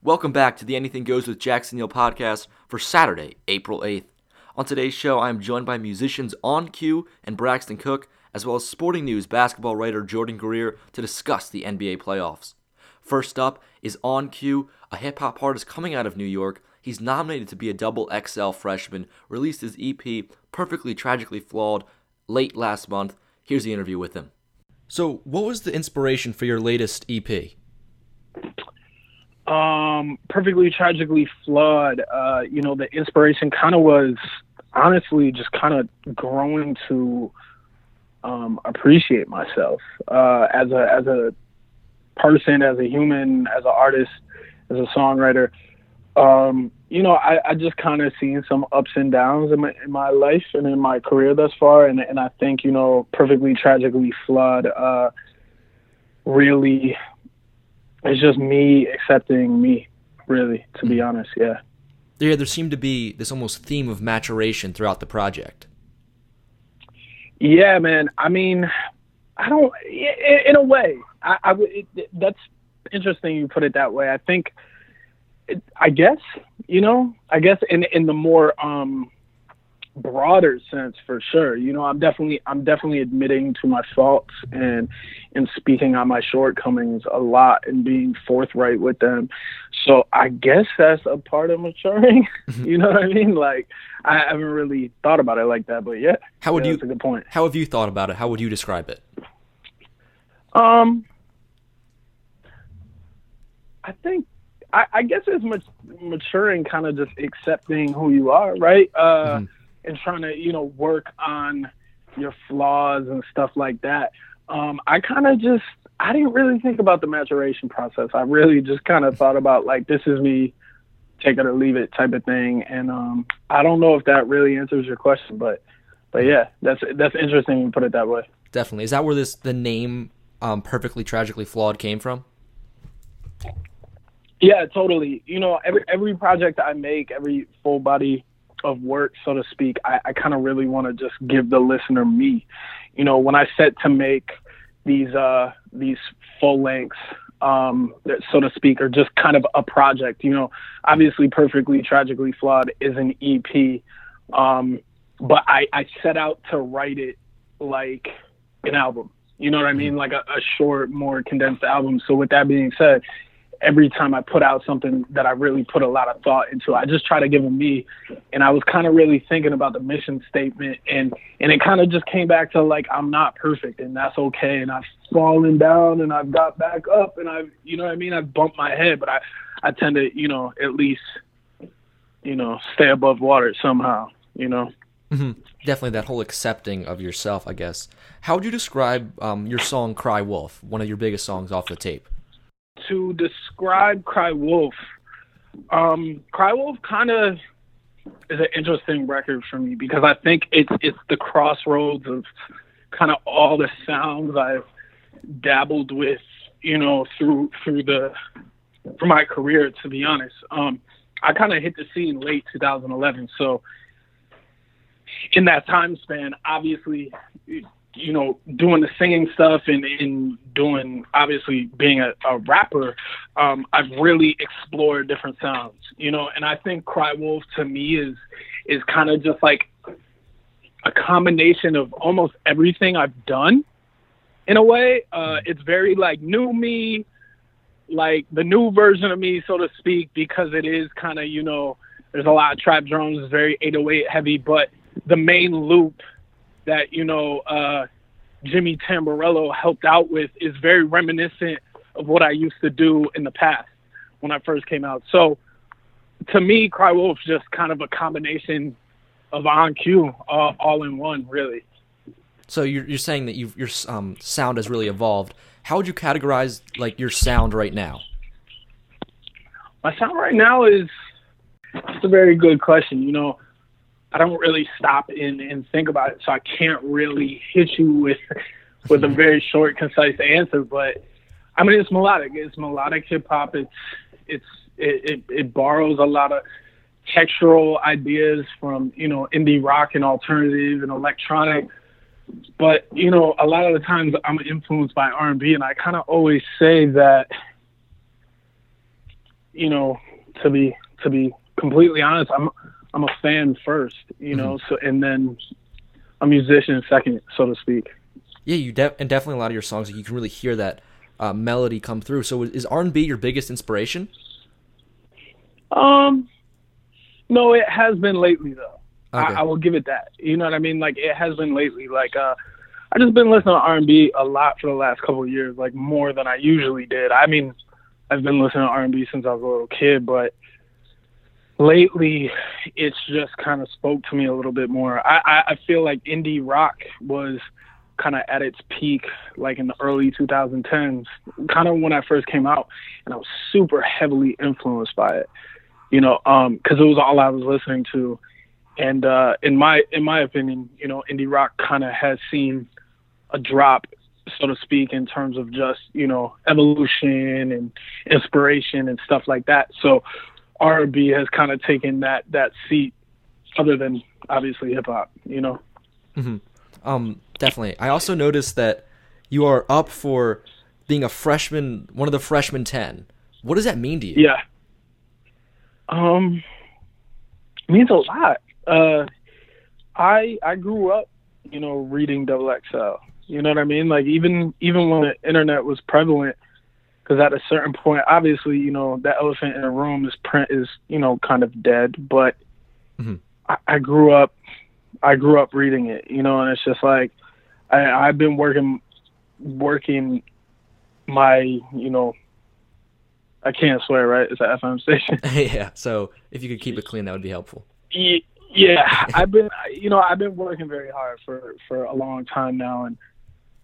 Welcome back to the Anything Goes with Jackson Neill podcast for Saturday, April 8th. On today's show, I am joined by musicians OnCue and Braxton Cook, as well as Sporting News basketball writer Jordan Greer to discuss the NBA playoffs. First up is OnCue, a hip hop artist coming out of New York. He's nominated to be a double XL freshman, released his EP, Perfectly Tragically Flawed, late last month. Here's the interview with him. So, what was the inspiration for your latest EP? Um perfectly tragically flawed. Uh you know the inspiration kind of was honestly just kind of growing to um appreciate myself uh as a as a person as a human as an artist as a songwriter. Um you know i i just kind of seen some ups and downs in my in my life and in my career thus far. And and i think you know perfectly tragically flawed uh really it's just me accepting me, really, to be Mm-hmm. honest. Yeah. Yeah, there seemed to be this almost theme of maturation throughout the project. Yeah, man. I mean, I don't. i- In a way, I, I. It, that's interesting. You put it that way. I think. It, I guess you know. I guess in in the more um broader sense for sure you know i'm definitely i'm definitely admitting to my faults and and speaking on my shortcomings a lot and being forthright with them so i guess that's a part of maturing you know what i mean like i haven't really thought about it like that but yeah How would yeah, you that's a good point How have you thought about it? How would you describe it? um i think i, I guess it's mat- maturing kind of just accepting who you are right uh Mhm. And trying to you know work on your flaws and stuff like that um i kind of just i didn't really think about the maturation process i really just kind of thought about like this is me take it or leave it type of thing and um i don't know if that really answers your question but but yeah that's that's interesting you put it that way Definitely. Is that where this the name um, "Perfectly Tragically Flawed" came from? Yeah, totally. You know, every every project I make, every full body of work, so to speak, I, I kind of really want to just give the listener me. You know, when I set to make these uh these full lengths, um, that, so to speak, or just kind of a project. You know, obviously, perfectly tragically flawed is an EP, um, but I I set out to write it like an album. You know what I mean? Like a, a short, more condensed album. So with that being said, every time I put out something that I really put a lot of thought into, I just try to give them me. And I was kind of really thinking about the mission statement, and and it kind of just came back to like I'm not perfect, and that's okay. And I've fallen down, and I've got back up, and I've you know what I mean. I've bumped my head, but I I tend to you know at least you know stay above water somehow. You know. hmm Definitely that whole accepting of yourself, I guess. How would you describe um, your song "Cry Wolf," one of your biggest songs off the tape? To describe Cry Wolf, um, Cry Wolf kind of is an interesting record for me because I think it's it's the crossroads of kind of all the sounds I've dabbled with, you know, through through the for my career. To be honest, um, I kind of hit the scene late 2011, so in that time span, obviously, you know, doing the singing stuff and, and doing obviously being a, a rapper, um, I've really explored different sounds, you know, and I think Cry Wolf to me is is kind of just like a combination of almost everything I've done in a way. Uh, it's very like new me, like the new version of me, so to speak, because it is kind of, you know, there's a lot of trap drums, it's very 808 heavy, but the main loop that you know uh, Jimmy Tamborello helped out with is very reminiscent of what I used to do in the past when I first came out. So to me, Cry Wolf's just kind of a combination of OnCue, uh, all in one, really. So you're you're saying that your um, sound has really evolved. How would you categorize like your sound right now? My sound right now is it's a very good question. You know, I don't really stop and, and think about it, so I can't really hit you with with a very short, concise answer. But I mean, it's melodic. It's melodic hip hop. It's it's it, it, it borrows a lot of textural ideas from you know indie rock and alternative and electronic. But you know, a lot of the times I'm influenced by R&B, and I kind of always say that you know, to be to be completely honest, I'm I'm a fan first, you know, mm-hmm. so and then a musician second, so to speak. Yeah, you def- and definitely a lot of your songs you can really hear that uh, melody come through. So is R and B your biggest inspiration? Um, no, it has been lately though. Okay. I, I, will give it that. You know what I mean? Like it has been lately. Like uh, I just been listening to R and B a lot for the last couple of years, like more than I usually did. I mean, I've been listening to R and B since I was a little kid, but lately it's just kind of spoke to me a little bit more. I, I, feel like indie rock was kind of at its peak, like in the early 2010s, kind of when I first came out, and I was super heavily influenced by it. You know, because um, it was all I was listening to, and uh, in my in my opinion, you know, indie rock kind of has seen a drop, so to speak, in terms of just you know evolution and inspiration and stuff like that. So R&B has kind of taken that that seat, other than obviously hip hop. You know. Mm-hmm. Um, definitely. I also noticed that you are up for being a freshman, one of the freshman ten. What does that mean to you? Yeah. Um, means a lot. Uh, I I grew up, you know, reading Double XL. You know what I mean? Like even even when the internet was prevalent, because at a certain point, obviously, you know, that elephant in the room is print is you know kind of dead. But mm-hmm. I, I grew up, I grew up reading it, you know, and it's just like I, I've been working, working my, you know, I can't swear, right? It's an FM station. yeah. So if you could keep it clean, that would be helpful. Yeah, I've been, you know, I've been working very hard for for a long time now, and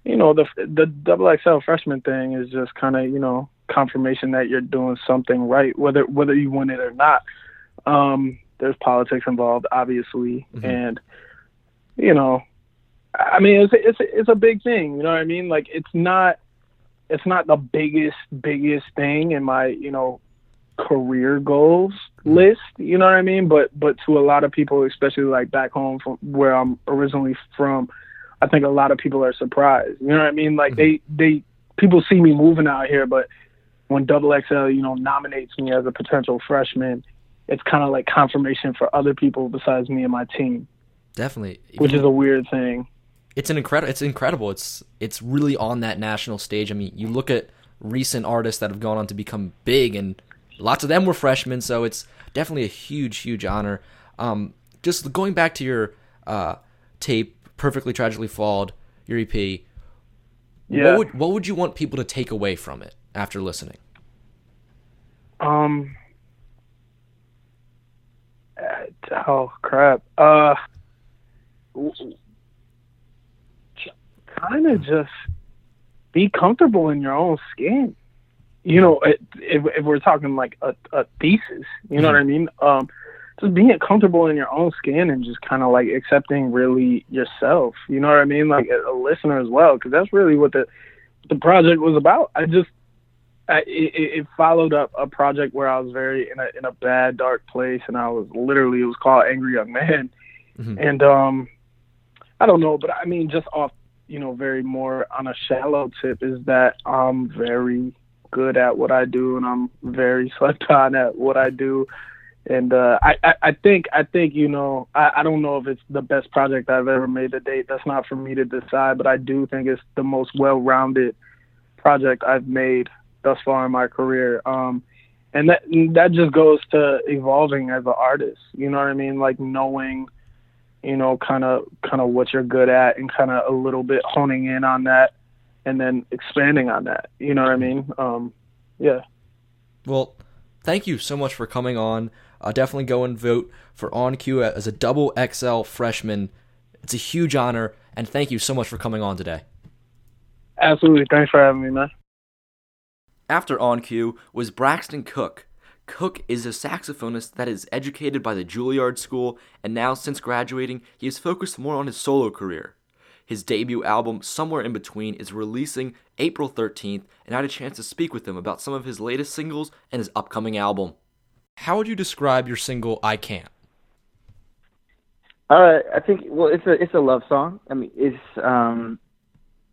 you know, the the double XL freshman thing is just kind of you know confirmation that you're doing something right, whether whether you win it or not. Um, there's politics involved, obviously, mm-hmm. and you know, I mean, it's a, it's a, it's a big thing. You know what I mean? Like, it's not it's not the biggest biggest thing in my you know career goals mm-hmm. list. You know what I mean? But but to a lot of people, especially like back home from where I'm originally from I think a lot of people are surprised. You know what I mean? Like mm-hmm. they they people see me moving out here, but when Double XL, you know, nominates me as a potential freshman, it's kind of like confirmation for other people besides me and my team. Definitely, which is a weird thing. It's an incredible. It's incredible. It's it's really on that national stage. I mean, you look at recent artists that have gone on to become big, and lots of them were freshmen. So it's definitely a huge, huge honor. Um, just going back to your uh, tape perfectly tragically flawed your EP. Yeah. What would what would you want people to take away from it after listening? Um. Oh crap. Uh. Kind of just be comfortable in your own skin. You know, if, if we're talking like a, a thesis, you know mm-hmm. what I mean. Um just being comfortable in your own skin and just kind of like accepting really yourself. You know what I mean? Like a, a listener as well, because that's really what the the project was about. I just I, it, it followed up a project where I was very in a in a bad dark place, and I was literally it was called Angry Young Man, mm-hmm. and um, I don't know, but I mean just off you know very more on a shallow tip is that I'm very good at what I do, and I'm very slept on at what I do and uh, I, I, I think I think you know I, I don't know if it's the best project I've ever made to date. That's not for me to decide, but I do think it's the most well-rounded project I've made thus far in my career. Um, and that that just goes to evolving as an artist. You know what I mean? Like knowing, you know, kind of kind of what you're good at, and kind of a little bit honing in on that, and then expanding on that. You know what I mean? Um, yeah. Well, thank you so much for coming on. Uh, definitely go and vote for OnCue as a double XL freshman. It's a huge honor, and thank you so much for coming on today. Absolutely. Thanks for having me, man. After OnCue was Braxton Cook. Cook is a saxophonist that is educated by the Juilliard School, and now, since graduating, he is focused more on his solo career. His debut album, Somewhere in Between, is releasing April 13th, and I had a chance to speak with him about some of his latest singles and his upcoming album. How would you describe your single "I Can't"? Uh, I think well, it's a it's a love song. I mean, it's um,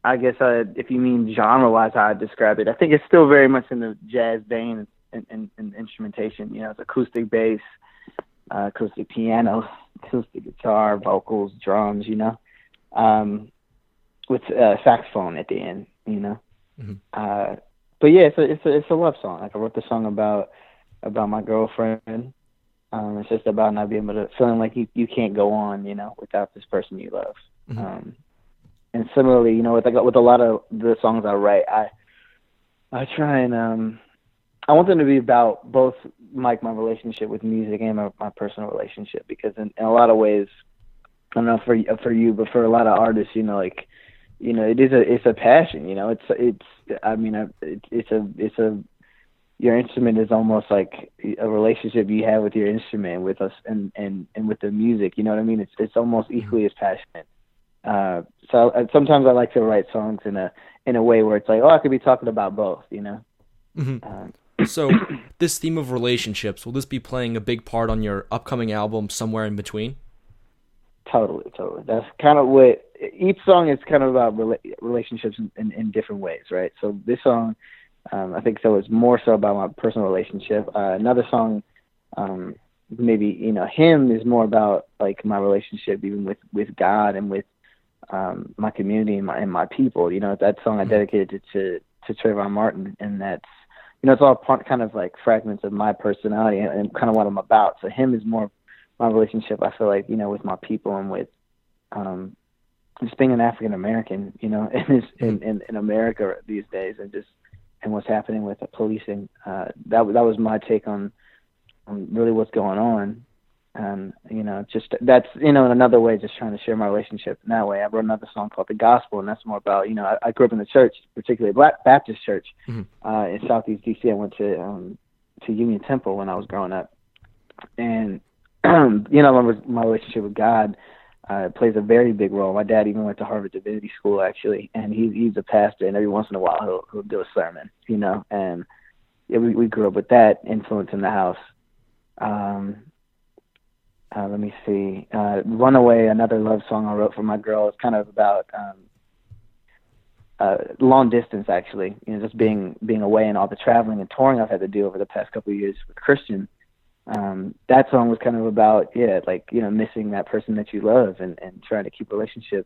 I guess uh, if you mean genre wise, how I describe it, I think it's still very much in the jazz vein. in, in, in instrumentation. You know, it's acoustic bass, uh, acoustic piano, acoustic guitar, vocals, drums. You know, um, with uh, saxophone at the end. You know, mm-hmm. uh, but yeah, it's a it's a it's a love song. Like I wrote the song about about my girlfriend. Um, it's just about not being able to feeling like you you can't go on, you know, without this person you love. Mm-hmm. Um, and similarly, you know, with like with a lot of the songs I write, I I try and um I want them to be about both like my relationship with music and my, my personal relationship because in, in a lot of ways, I don't know for for you, but for a lot of artists, you know, like you know, it is a it's a passion. You know, it's it's I mean, it, it's a it's a your instrument is almost like a relationship you have with your instrument with us and and and with the music. You know what I mean? It's it's almost mm-hmm. equally as passionate. Uh, so uh, sometimes I like to write songs in a in a way where it's like, oh, I could be talking about both. You know. Mm-hmm. Um, so, this theme of relationships will this be playing a big part on your upcoming album, somewhere in between? Totally, totally. That's kind of what each song is kind of about rela- relationships in, in, in, different ways, right? So this song, um, I think, so It's more so about my personal relationship. Uh, another song, um, maybe you know, him is more about like my relationship even with with God and with um, my community and my and my people. You know, that song I mm-hmm. dedicated to to Trayvon Martin, and that's you know, it's all part, kind of like fragments of my personality and, and kind of what I'm about. So him is more my relationship. I feel like you know with my people and with um, just being an African American, you know, in, this, in mm-hmm. in in America these days, and just and what's happening with the policing. Uh, that that was my take on on really what's going on, and you know, just that's you know, in another way, just trying to share my relationship in that way. I wrote another song called "The Gospel," and that's more about you know, I, I grew up in the church, particularly Black Baptist church mm-hmm. uh, in Southeast DC. I went to um, to Union Temple when I was growing up, and you know, my, my relationship with God uh, plays a very big role. My dad even went to Harvard Divinity School actually, and he's he's a pastor, and every once in a while he'll he'll do a sermon, you know, and yeah, we we grew up with that influence in the house. Um, uh, let me see, uh, "Runaway," another love song I wrote for my girl. It's kind of about um, uh, long distance, actually. You know, just being being away and all the traveling and touring I've had to do over the past couple of years with Christian um, that song was kind of about yeah, like you know, missing that person that you love and and trying to keep a relationship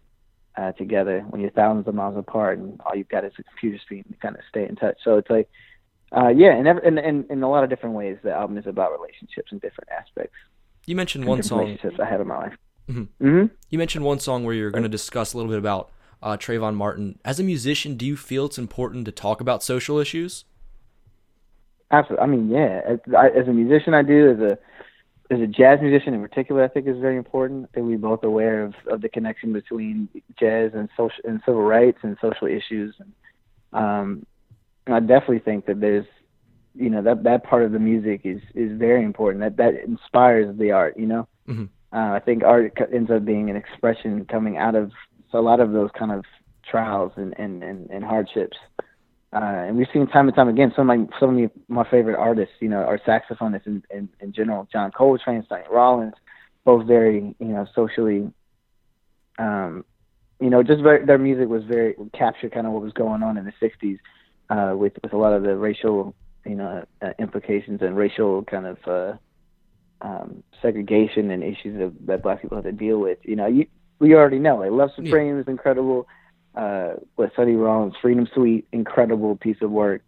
uh, together when you're thousands of miles apart and all you've got is a computer screen to kind of stay in touch. So it's like, uh, yeah, and in, in in a lot of different ways, the album is about relationships and different aspects. You mentioned one song. Relationships I had in my life. Mm-hmm. Mm-hmm. You mentioned one song where you're going to discuss a little bit about uh, Trayvon Martin. As a musician, do you feel it's important to talk about social issues? Absolutely. I mean, yeah. As, as a musician, I do. As a as a jazz musician in particular, I think is very important. I think we're both aware of, of the connection between jazz and social and civil rights and social issues. And um, I definitely think that there's, you know, that that part of the music is is very important. That that inspires the art. You know, mm-hmm. uh, I think art ends up being an expression coming out of a lot of those kind of trials and and and, and hardships. Uh, and we've seen time and time again some of my some of my favorite artists, you know, are saxophonists in, in, in general. John Coltrane, Sonny Rollins, both very, you know, socially, um, you know, just very, their music was very captured kind of what was going on in the '60s uh, with with a lot of the racial, you know, uh, implications and racial kind of uh, um, segregation and issues of, that Black people have to deal with. You know, you we already know, like Love Supreme yeah. is incredible uh, with Sonny Rollins, Freedom Suite, incredible piece of work.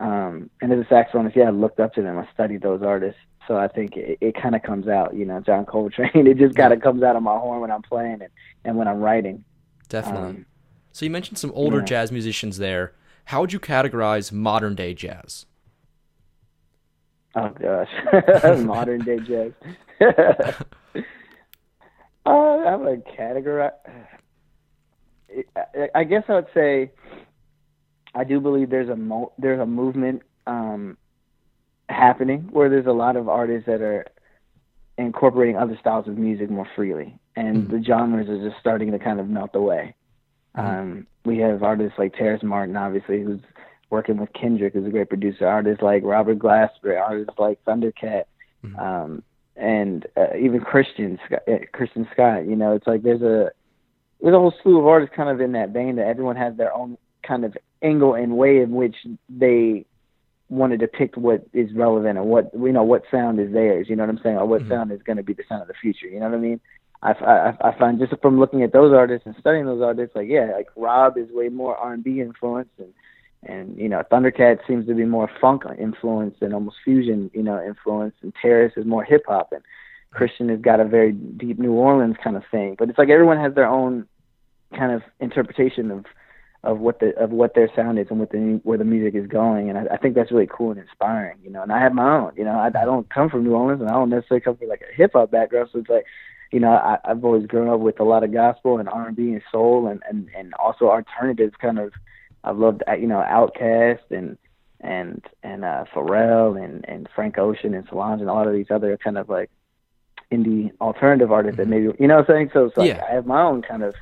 Um, and as a saxophonist, yeah, I looked up to them. I studied those artists. So I think it, it kind of comes out, you know, John Coltrane. It just kind of comes out of my horn when I'm playing it and when I'm writing. Definitely. Um, so you mentioned some older yeah. jazz musicians there. How would you categorize modern day jazz? Oh gosh, modern day jazz. uh, I would categorize. I guess I would say I do believe there's a mo- there's a movement um, happening where there's a lot of artists that are incorporating other styles of music more freely, and mm-hmm. the genres are just starting to kind of melt away. Mm-hmm. Um, we have artists like Terrace Martin, obviously, who's working with Kendrick, who's a great producer. Artists like Robert Glasper, artists like Thundercat, mm-hmm. um, and uh, even Christian uh, Christian Scott. You know, it's like there's a there's a whole slew of artists kind of in that vein that everyone has their own kind of angle and way in which they want to depict what is relevant and what you know what sound is theirs. You know what I'm saying? Or what Mhm. sound is going to be the sound of the future. You know what I mean? I, I I find just from looking at those artists and studying those artists, like yeah, like Rob is way more R&B influenced, and and you know Thundercat seems to be more funk influenced and almost fusion, you know, influence, and Terrace is more hip hop, and Christian has got a very deep New Orleans kind of thing. But it's like everyone has their own kind of interpretation of of what the of what their sound is and what the where the music is going, and I, I think that's really cool and inspiring, you know. And I have my own, you know. I, I don't come from New Orleans, and I don't necessarily come from like a hip hop background, so it's like, you know, I, I've always grown up with a lot of gospel and R and B and soul, and and and also alternative kind of. I've loved, uh, you know, Outkast and and and uh Pharrell and and Frank Ocean and Solange and a lot of these other kind of like indie alternative artists that maybe you know what I'm saying. So, so like, Yeah. I have my own kind of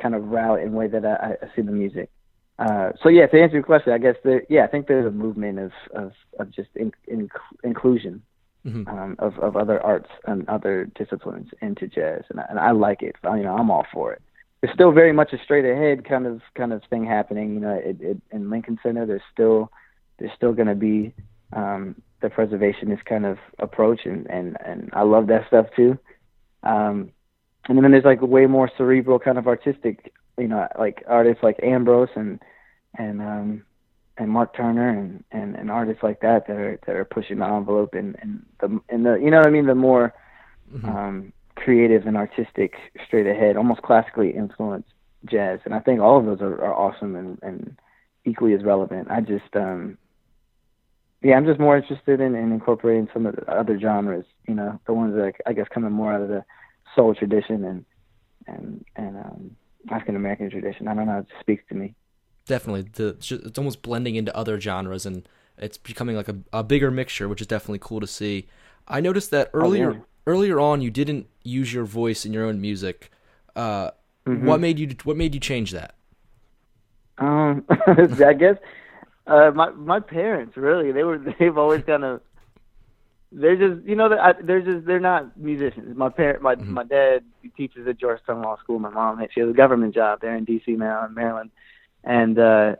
kind of route and way that I, I see the music. Uh, so yeah, to answer your question, I guess there, yeah, I think there's a movement of of, of just in, in, inclusion Mhm. um, of of other arts and other disciplines into jazz, and I, and I like it. You know, I'm all for it. There's still very much a straight ahead kind of kind of thing happening. You know, it, it, in Lincoln Center, there's still there's still going to be um, the preservationist kind of approach, and and and I love that stuff too. Um, and then there's like way more cerebral kind of artistic, you know, like artists like Ambrose and and um and Mark Turner and, and, and artists like that that are that are pushing the envelope and, and the and the you know what I mean the more Mhm. um, creative and artistic, straight ahead, almost classically influenced jazz. And I think all of those are, are awesome and, and equally as relevant. I just, um, yeah, I'm just more interested in, in incorporating some of the other genres, you know, the ones that I guess coming more out of the soul tradition and, and, and, um, African American tradition. I don't know, it just speaks to me. definitely the it's just- it's almost blending into other genres and it's becoming like a, a bigger mixture which is definitely cool to see i noticed that earlier yeah. earlier on you didn't use your voice in your own music uh, Mhm. what made you what made you change that Um, I guess uh, my my parents really they were they've always kind of they're just you know I, they're just they're not musicians. My parent my my dad teaches at Georgetown Law School. My mom she has a government job there in D.C. now in Maryland, and uh,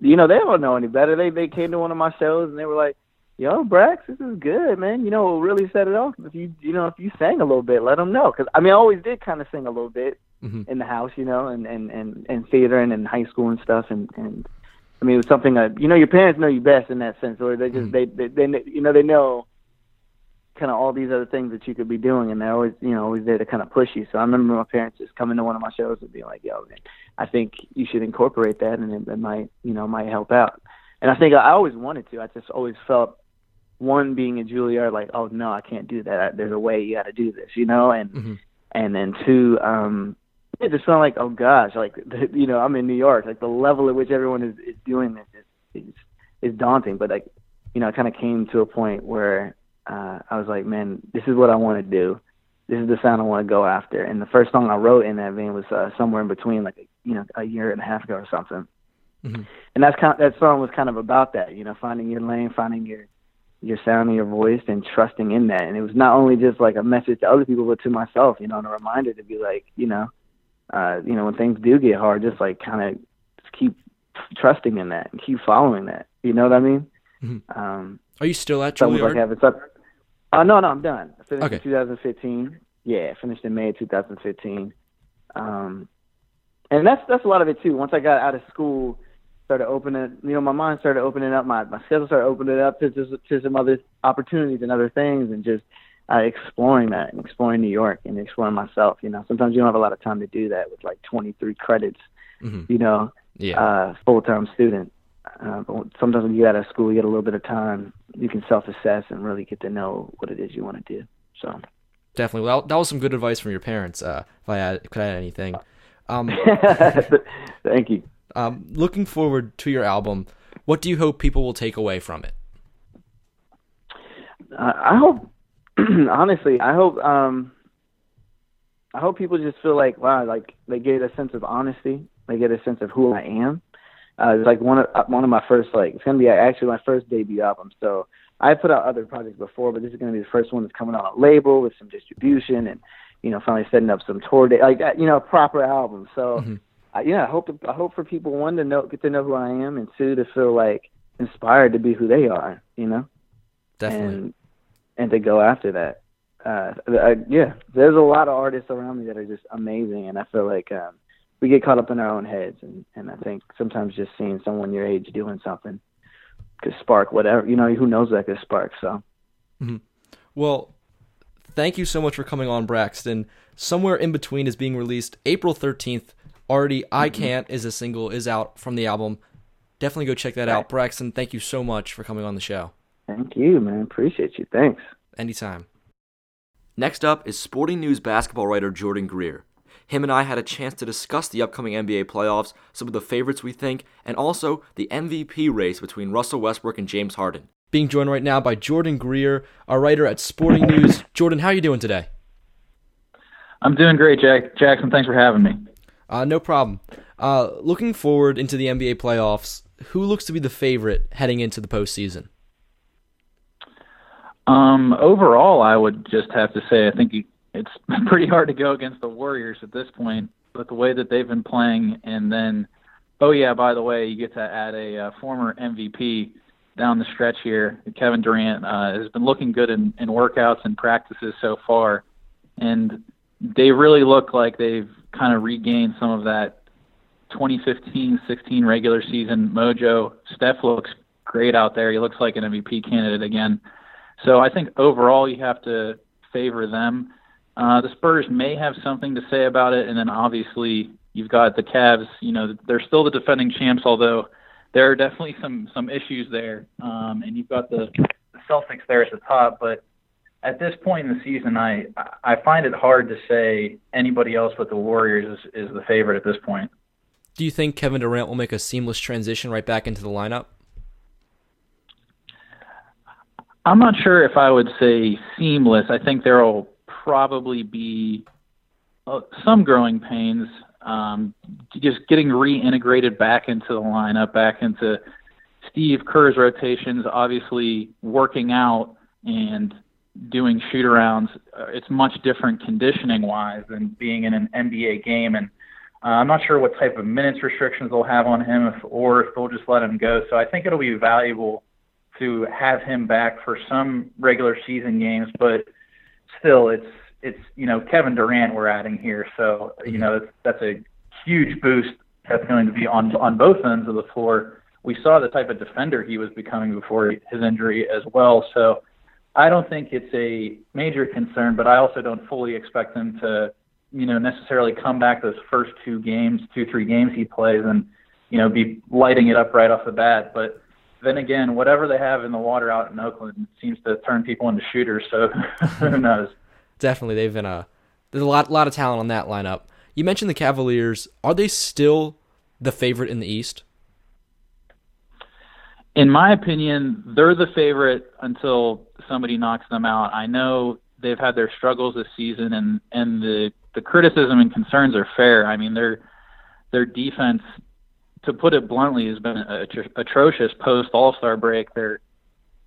you know they don't know any better. They they came to one of my shows and they were like. Yo, Brax, this is good, man. You know what really set it off? If you, you know, if you sang a little bit, let them know. Because I mean, I always did kind of sing a little bit, hmm in the house, you know, and and and, and theater and in high school and stuff, and and I mean, it was something that you know your parents know you best in that sense, or they just Mhm. they, they they you know they know kind of all these other things that you could be doing, and they're always you know always there to kind of push you. So I remember my parents just coming to one of my shows and being like, "Yo, man, I think you should incorporate that, and it, it might you know might help out." And I think I, always wanted to. I just always felt one being a Juilliard like, "Oh no, I can't do that. I, there's a way you got to do this," you know, and hmm and then two, um, it just felt like, oh gosh, like the, you know, I'm in New York, like the level at which everyone is, is doing this is, is is daunting. But like, you know, I kind of came to a point where uh, I was like, man, this is what I want to do. This is the sound I want to go after. And the first song I wrote in that vein was uh, somewhere in between, like you know, a year and a half ago or something. hmm And that's kind of, that song was kind of about that, you know, finding your lane, finding your your sound and your voice and trusting in that. And it was not only just like a message to other people, but to myself, you know, and a reminder to be like, you know, uh, you know, when things do get hard, just like kind of keep trusting in that and keep following that. You know what I mean? Mhm. Um, are you still at so like Juilliard having some. Uh, no, no, I'm done. I finished Okay. in 2015. Yeah, I finished in May of 2015. Um, and that's that's a lot of it too. Once I got out of school, started opening, you know, my mind started opening up, my my schedule started opening up to to, to some other opportunities and other things, and just uh, exploring that and exploring New York and exploring myself. You know, sometimes you don't have a lot of time to do that with like 23 credits. hmm You know, yeah uh, full time student. Uh, but sometimes when you get out of school, you get a little bit of time. You can self assess and really get to know what it is you want to do. So, definitely well that was some good advice from your parents uh, if i add, could add anything um, thank you. um, looking forward to your album what do you hope people will take away from it Uh, I hope, honestly, I hope, um, I hope people just feel like, wow, like they get a sense of honesty. They get a sense of who I am. Uh, it's like one of uh, one of my first, like it's gonna be actually my first debut album. So I put out other projects before, but this is gonna be the first one that's coming out on a label with some distribution and, you know, finally setting up some tour day, like uh, you know, a proper album. So, Mhm. I, yeah, I hope I hope for people one to know get to know who I am, and two to feel like inspired to be who they are, you know, Definitely. and and to go after that. Uh, I, yeah, there's a lot of artists around me that are just amazing, and I feel like um, we get caught up in our own heads, and and I think sometimes just seeing someone your age doing something could spark whatever, you know, who knows that could spark. So. Well, thank you so much for coming on, Braxton. Somewhere in between is being released April 13th. Already, I Can't is a single, is out from the album. Definitely go check that out. Braxton, thank you so much for coming on the show. Thank you, man. Appreciate you. Thanks. Anytime. Next up is sporting news basketball writer Jordan Greer. Him and I had a chance to discuss the upcoming NBA playoffs, some of the favorites we think, and also the MVP race between Russell Westbrook and James Harden. Being joined right now by Jordan Greer, our writer at Sporting News. Jordan, how are you doing today? I'm doing great, Jack. Jackson. Thanks for having me. Uh, no problem. Uh, looking forward into the NBA playoffs, who looks to be the favorite heading into the postseason? Um, overall, I would just have to say I think it's pretty hard to go against the Warriors at this point with the way that they've been playing. And then, oh yeah, by the way, you get to add a uh, former MVP down the stretch here. Kevin Durant uh, has been looking good in, in workouts and practices so far, and they really look like they've kind of regained some of that 2015-16 regular season mojo. Steph looks great out there. He looks like an MVP candidate again. So I think overall you have to favor them. Uh, the Spurs may have something to say about it, and then obviously you've got the Cavs. You know they're still the defending champs, although there are definitely some some issues there. Um, and you've got the, the Celtics there at the top, but at this point in the season, I I find it hard to say anybody else but the Warriors is, is the favorite at this point. Do you think Kevin Durant will make a seamless transition right back into the lineup? I'm not sure if I would say seamless. I think there will probably be uh, some growing pains. Um, just getting reintegrated back into the lineup, back into Steve Kerr's rotations. Obviously, working out and doing shoot arounds. Uh, it's much different conditioning wise than being in an NBA game. And uh, I'm not sure what type of minutes restrictions they'll have on him, if, or if they'll just let him go. So I think it'll be valuable to have him back for some regular season games, but still, it's it's you know Kevin Durant we're adding here, so you know that's, that's a huge boost that's going to be on on both ends of the floor. We saw the type of defender he was becoming before his injury as well, so I don't think it's a major concern, but I also don't fully expect him to you know necessarily come back those first two games, two three games he plays, and you know be lighting it up right off the bat, but then again, whatever they have in the water out in Oakland seems to turn people into shooters. So who knows? Definitely, they've been a there's a lot lot of talent on that lineup. You mentioned the Cavaliers. Are they still the favorite in the East? In my opinion, they're the favorite until somebody knocks them out. I know they've had their struggles this season, and and the the criticism and concerns are fair. I mean, their their defense, to put it bluntly, has been atro- atrocious post All Star break. They're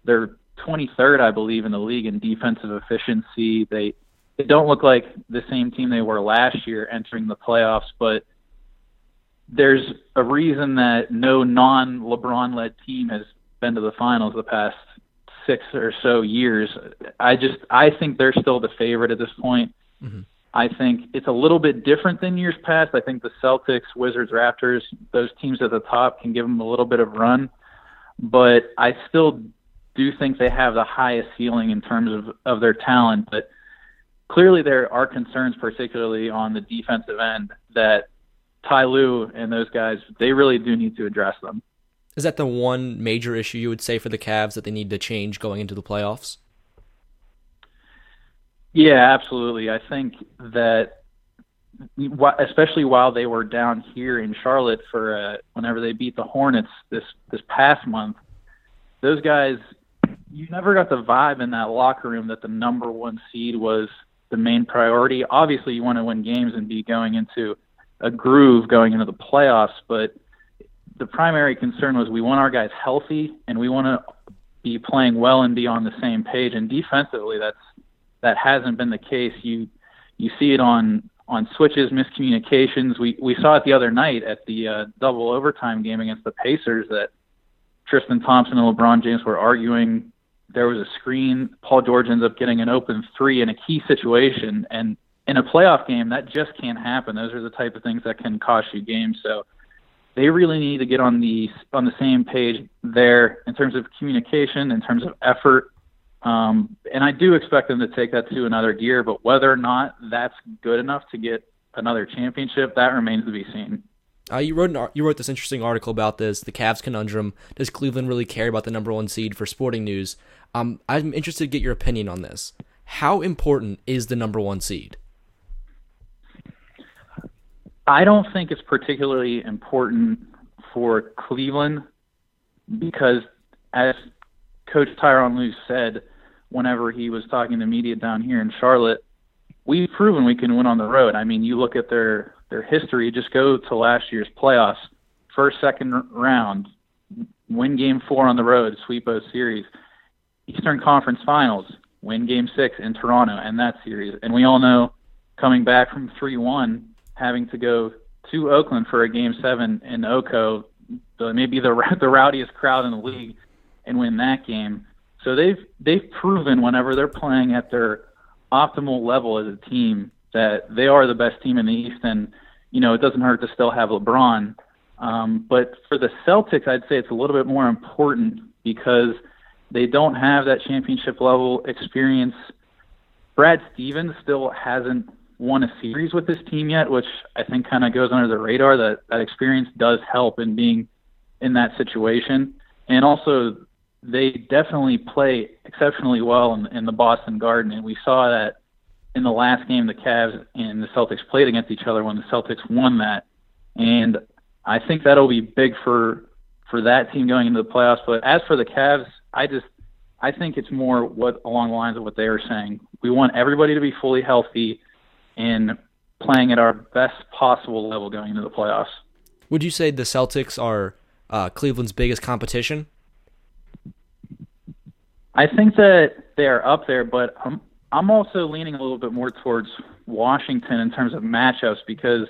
they're 23rd, I believe, in the league in defensive efficiency. They they don't look like the same team they were last year entering the playoffs, but there's a reason that no non LeBron led team has been to the finals the past six or so years. I just I think they're still the favorite at this point. Mhm. I think it's a little bit different than years past. I think the Celtics, Wizards, Raptors, those teams at the top can give them a little bit of run, but I still do think they have the highest ceiling in terms of, of their talent. But clearly, there are concerns, particularly on the defensive end, that Ty and those guys they really do need to address them. Is that the one major issue you would say for the Cavs that they need to change going into the playoffs? Yeah, absolutely. I think that, especially while they were down here in Charlotte for uh, whenever they beat the Hornets this this past month, those guys, you never got the vibe in that locker room that the number one seed was the main priority. Obviously, you want to win games and be going into a groove going into the playoffs, but the primary concern was we want our guys healthy and we want to be playing well and be on the same page. And defensively, that's that hasn't been the case. You you see it on on switches, miscommunications. We we saw it the other night at the uh, double overtime game against the Pacers that Tristan Thompson and LeBron James were arguing. There was a screen. Paul George ends up getting an open three in a key situation, and in a playoff game, that just can't happen. Those are the type of things that can cost you games. So they really need to get on the on the same page there in terms of communication, in terms of effort. Um, and I do expect them to take that to another gear, but whether or not that's good enough to get another championship, that remains to be seen. Uh, you wrote an, you wrote this interesting article about this, the Cavs conundrum. Does Cleveland really care about the number one seed for Sporting News? Um, I'm interested to get your opinion on this. How important is the number one seed? I don't think it's particularly important for Cleveland because, as Coach Tyronn Lue said, whenever he was talking to media down here in Charlotte, we've proven we can win on the road. I mean, you look at their their history. Just go to last year's playoffs, first, second round, win Game Four on the road, sweep a series. Eastern Conference Finals, win Game Six in Toronto and that series. And we all know, coming back from three one having to go to Oakland for a game seven in Oracle, the, maybe the the rowdiest crowd in the league, and win that game. So they've they've proven whenever they're playing at their optimal level as a team that they are the best team in the East, and you know it doesn't hurt to still have LeBron. Um, but for the Celtics, I'd say it's a little bit more important because they don't have that championship level experience. Brad Stevens still hasn't won a series with this team yet, which I think kind of goes under the radar. That that experience does help in being in that situation, and also they definitely play exceptionally well in, in the Boston Garden, and we saw that in the last game the Cavs and the Celtics played against each other when the Celtics won that, and I think that'll be big for for that team going into the playoffs. But as for the Cavs, I just I think it's more what along the lines of what they were saying. We want everybody to be fully healthy and playing at our best possible level going into the playoffs. Would you say the Celtics are uh, Cleveland's biggest competition? I think that they are up there, but I'm I'm also leaning a little bit more towards Washington in terms of matchups because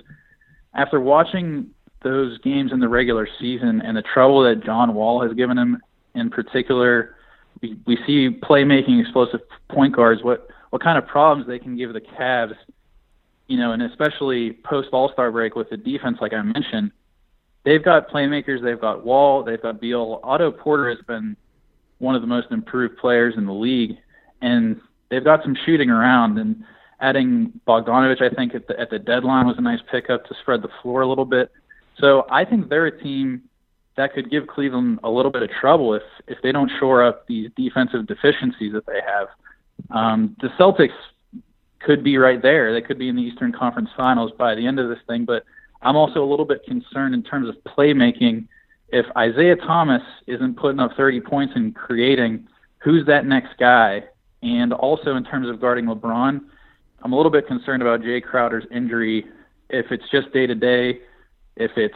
after watching those games in the regular season and the trouble that John Wall has given him in particular, we, we see playmaking explosive point guards what what kind of problems they can give the Cavs you know, and especially post All Star break with the defense, like I mentioned, they've got playmakers. They've got Wall. They've got Beal. Otto Porter has been one of the most improved players in the league, and they've got some shooting around. And adding Bogdanovich, I think at the at the deadline was a nice pickup to spread the floor a little bit. So I think they're a team that could give Cleveland a little bit of trouble if if they don't shore up these defensive deficiencies that they have. Um, the Celtics could be right there. They could be in the Eastern Conference Finals by the end of this thing. But I'm also a little bit concerned in terms of playmaking. If Isaiah Thomas isn't putting up 30 points and creating, who's that next guy? And also in terms of guarding LeBron, I'm a little bit concerned about Jae Crowder's injury. If it's just day to day, if it's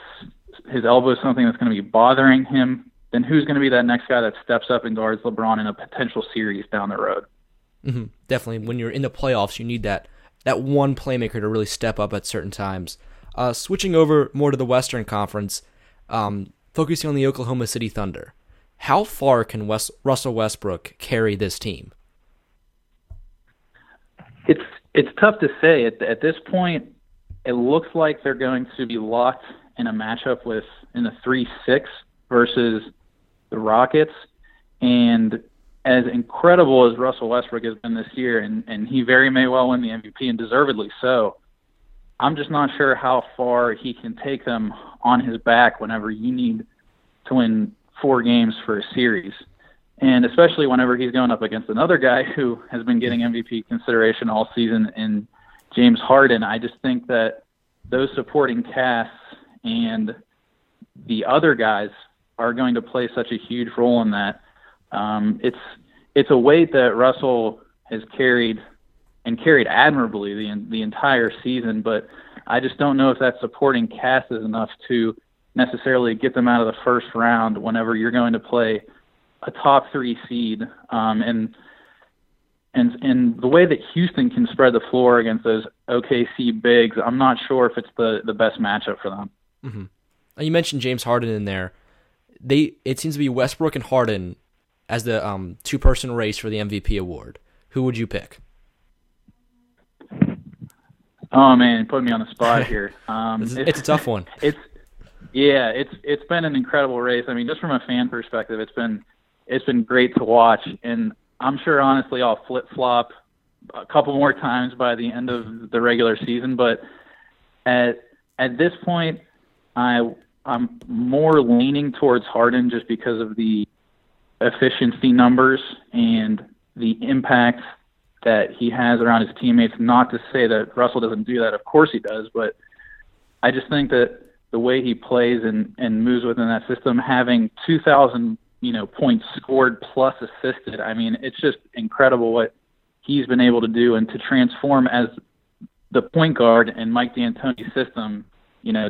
his elbow is something that's going to be bothering him, then who's going to be that next guy that steps up and guards LeBron in a potential series down the road? Mm-hmm. Definitely, when you're in the playoffs, you need that that one playmaker to really step up at certain times. Uh, switching over more to the Western Conference, um, focusing on the Oklahoma City Thunder. How far can West, Russell Westbrook carry this team? It's it's tough to say. At, at this point, it looks like they're going to be locked in a matchup with in the three six versus the Rockets, and as incredible as Russell Westbrook has been this year, and, and he very may well win the MVP and deservedly so. I'm just not sure how far he can take them on his back whenever you need to win four games for a series. And especially whenever he's going up against another guy who has been getting MVP consideration all season in James Harden. I just think that those supporting casts and the other guys are going to play such a huge role in that um, it's it's a weight that Russell has carried and carried admirably the the entire season, but I just don't know if that supporting cast is enough to necessarily get them out of the first round whenever you're going to play a top three seed. Um, and and and the way that Houston can spread the floor against those OKC bigs, I'm not sure if it's the the best matchup for them. Mm-hmm. You mentioned James Harden in there they it seems to be Westbrook and Harden as the um, two person race for the MVP award. Who would you pick? Oh man, put me on the spot here. Um, it's, it's, a tough one. It's yeah, it's it's been an incredible race. I mean, just from a fan perspective, it's been it's been great to watch, and I'm sure honestly I'll flip flop a couple more times by the end of the regular season. But at at this point, I I'm more leaning towards Harden just because of the efficiency numbers and the impact that he has around his teammates. Not to say that Russell doesn't do that, of course he does, but I just think that the way he plays and, and moves within that system, having 2,000 you know points scored plus assisted, I mean it's just incredible what he's been able to do and to transform as the point guard in Mike D'Antoni's system. You know,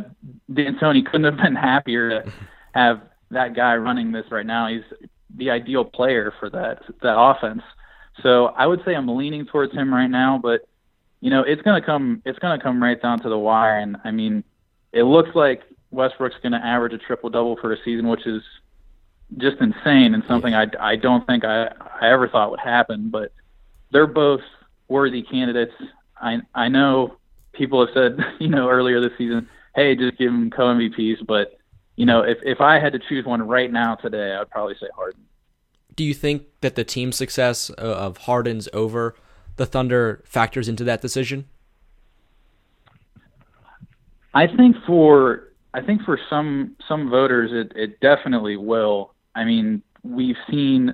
D'Antoni couldn't have been happier to have that guy running this right now. He's the ideal player for that that offense. So I would say I'm leaning towards him right now, but you know it's gonna come it's gonna come right down to the wire. And I mean, it looks like Westbrook's gonna average a triple double for a season, which is just insane and something I, I don't think I, I ever thought would happen. But they're both worthy candidates. I I know people have said you know earlier this season, hey, just give them co MVPs, but you know, if if I had to choose one right now today, I'd probably say Harden. Do you think that the team success uh, of Harden's over the Thunder factors into that decision? I think for I think for some some voters it, it definitely will. I mean, we've seen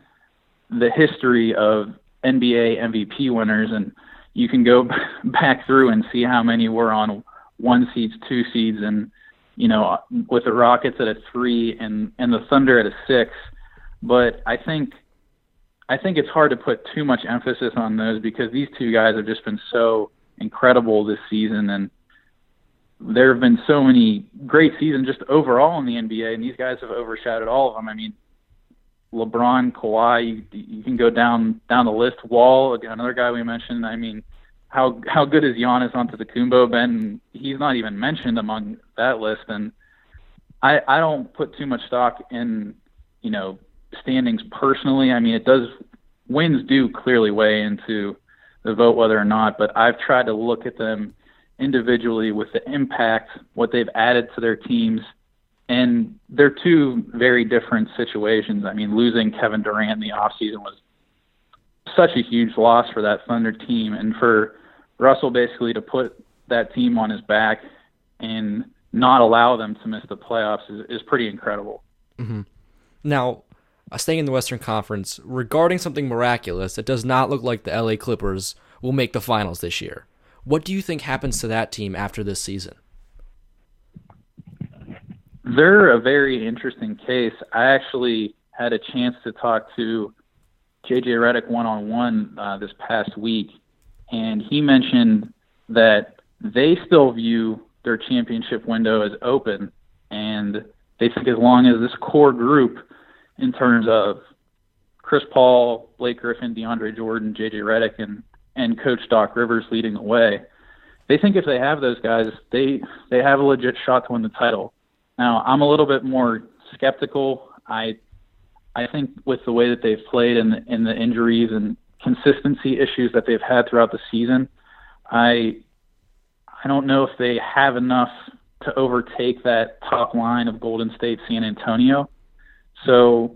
the history of NBA MVP winners and you can go back through and see how many were on one seeds, two seeds and you know, with the Rockets at a three and and the Thunder at a six. But I think I think it's hard to put too much emphasis on those because these two guys have just been so incredible this season and there have been so many great seasons just overall in the NBA and these guys have overshadowed all of them. I mean, LeBron, Kawhi, you, you can go down down the list. Wall, another guy we mentioned. I mean, how how good is Giannis Antetokounmpo Ben? He's not even mentioned among that list, and I I don't put too much stock in you know standings personally. I mean, it does wins do clearly weigh into the vote whether or not, but I've tried to look at them individually with the impact, what they've added to their teams, and they're two very different situations. I mean, losing Kevin Durant in the offseason was such a huge loss for that Thunder team, and for Russell basically to put that team on his back and not allow them to miss the playoffs is, is pretty incredible. Mm-hmm. Now, staying in the Western Conference, regarding something miraculous, it does not look like the LA Clippers will make the finals this year. What do you think happens to that team after this season? They're a very interesting case. I actually had a chance to talk to JJ Redick one on one this past week, and he mentioned that they still view their championship window as open, and they think as long as this core group, in terms of Chris Paul, Blake Griffin, DeAndre Jordan, JJ Redick, and and Coach Doc Rivers leading the way, they think if they have those guys, they they have a legit shot to win the title. Now, I'm a little bit more skeptical. I I think with the way that they've played and the, and the injuries and consistency issues that they've had throughout the season, I I don't know if they have enough to overtake that top line of Golden State, San Antonio. So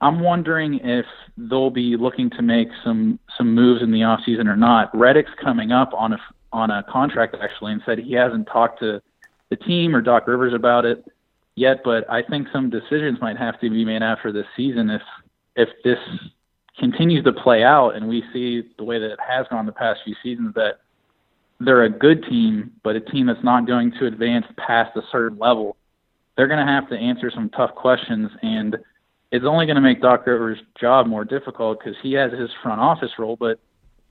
I'm wondering if they'll be looking to make some some moves in the offseason or not. Redick's coming up on a on a contract actually and said he hasn't talked to the team or Doc Rivers about it yet, but I think some decisions might have to be made after this season if if this continues to play out and we see the way that it has gone the past few seasons that they're a good team, but a team that's not going to advance past a certain level, they're going to have to answer some tough questions and it's only going to make Doc Rivers' job more difficult because he has his front office role, but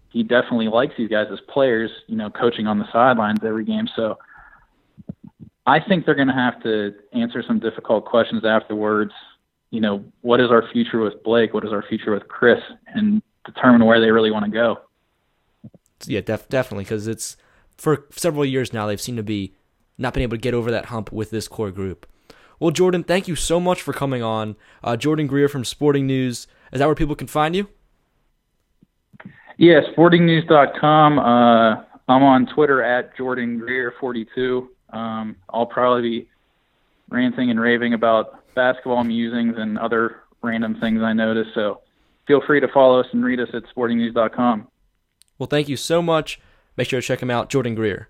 he definitely likes these guys as players, you know, coaching on the sidelines every game. So I think they're going to have to answer some difficult questions afterwards. You know, what is our future with Blake? What is our future with Chris? And determine where they really want to go. Yeah, def- definitely, because it's for several years now they've seemed to be not been able to get over that hump with this core group. Well, Jordan, thank you so much for coming on. Uh, Jordan Greer from Sporting News. Is that where people can find you? Yeah, sportingnews.com. Uh, I'm on Twitter at Jordan Greer42. Um, I'll probably be ranting and raving about basketball musings and other random things I notice. So feel free to follow us and read us at sportingnews.com. Well, thank you so much. Make sure to check him out, Jordan Greer.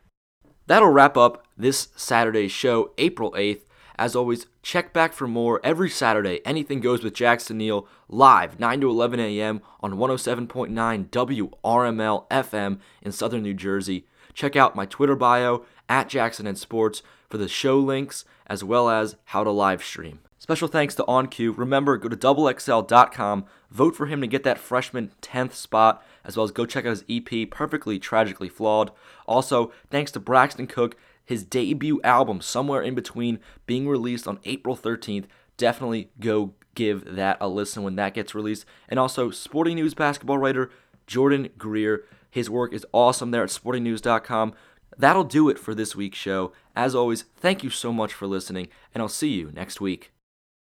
That'll wrap up this Saturday's show, April 8th. As always, check back for more every Saturday. Anything Goes with Jackson Neill live 9 to 11 a.m. on 107.9 WRML FM in Southern New Jersey. Check out my Twitter bio at Jackson and Sports for the show links as well as how to live stream. Special thanks to OnCue. Remember, go to doublexl.com, vote for him to get that freshman 10th spot, as well as go check out his EP, Perfectly Tragically Flawed. Also, thanks to Braxton Cook his debut album, Somewhere in Between, being released on April 13th. Definitely go give that a listen when that gets released. And also, Sporting News basketball writer Jordan Greer. His work is awesome there at sportingnews.com. That'll do it for this week's show. As always, thank you so much for listening, and I'll see you next week.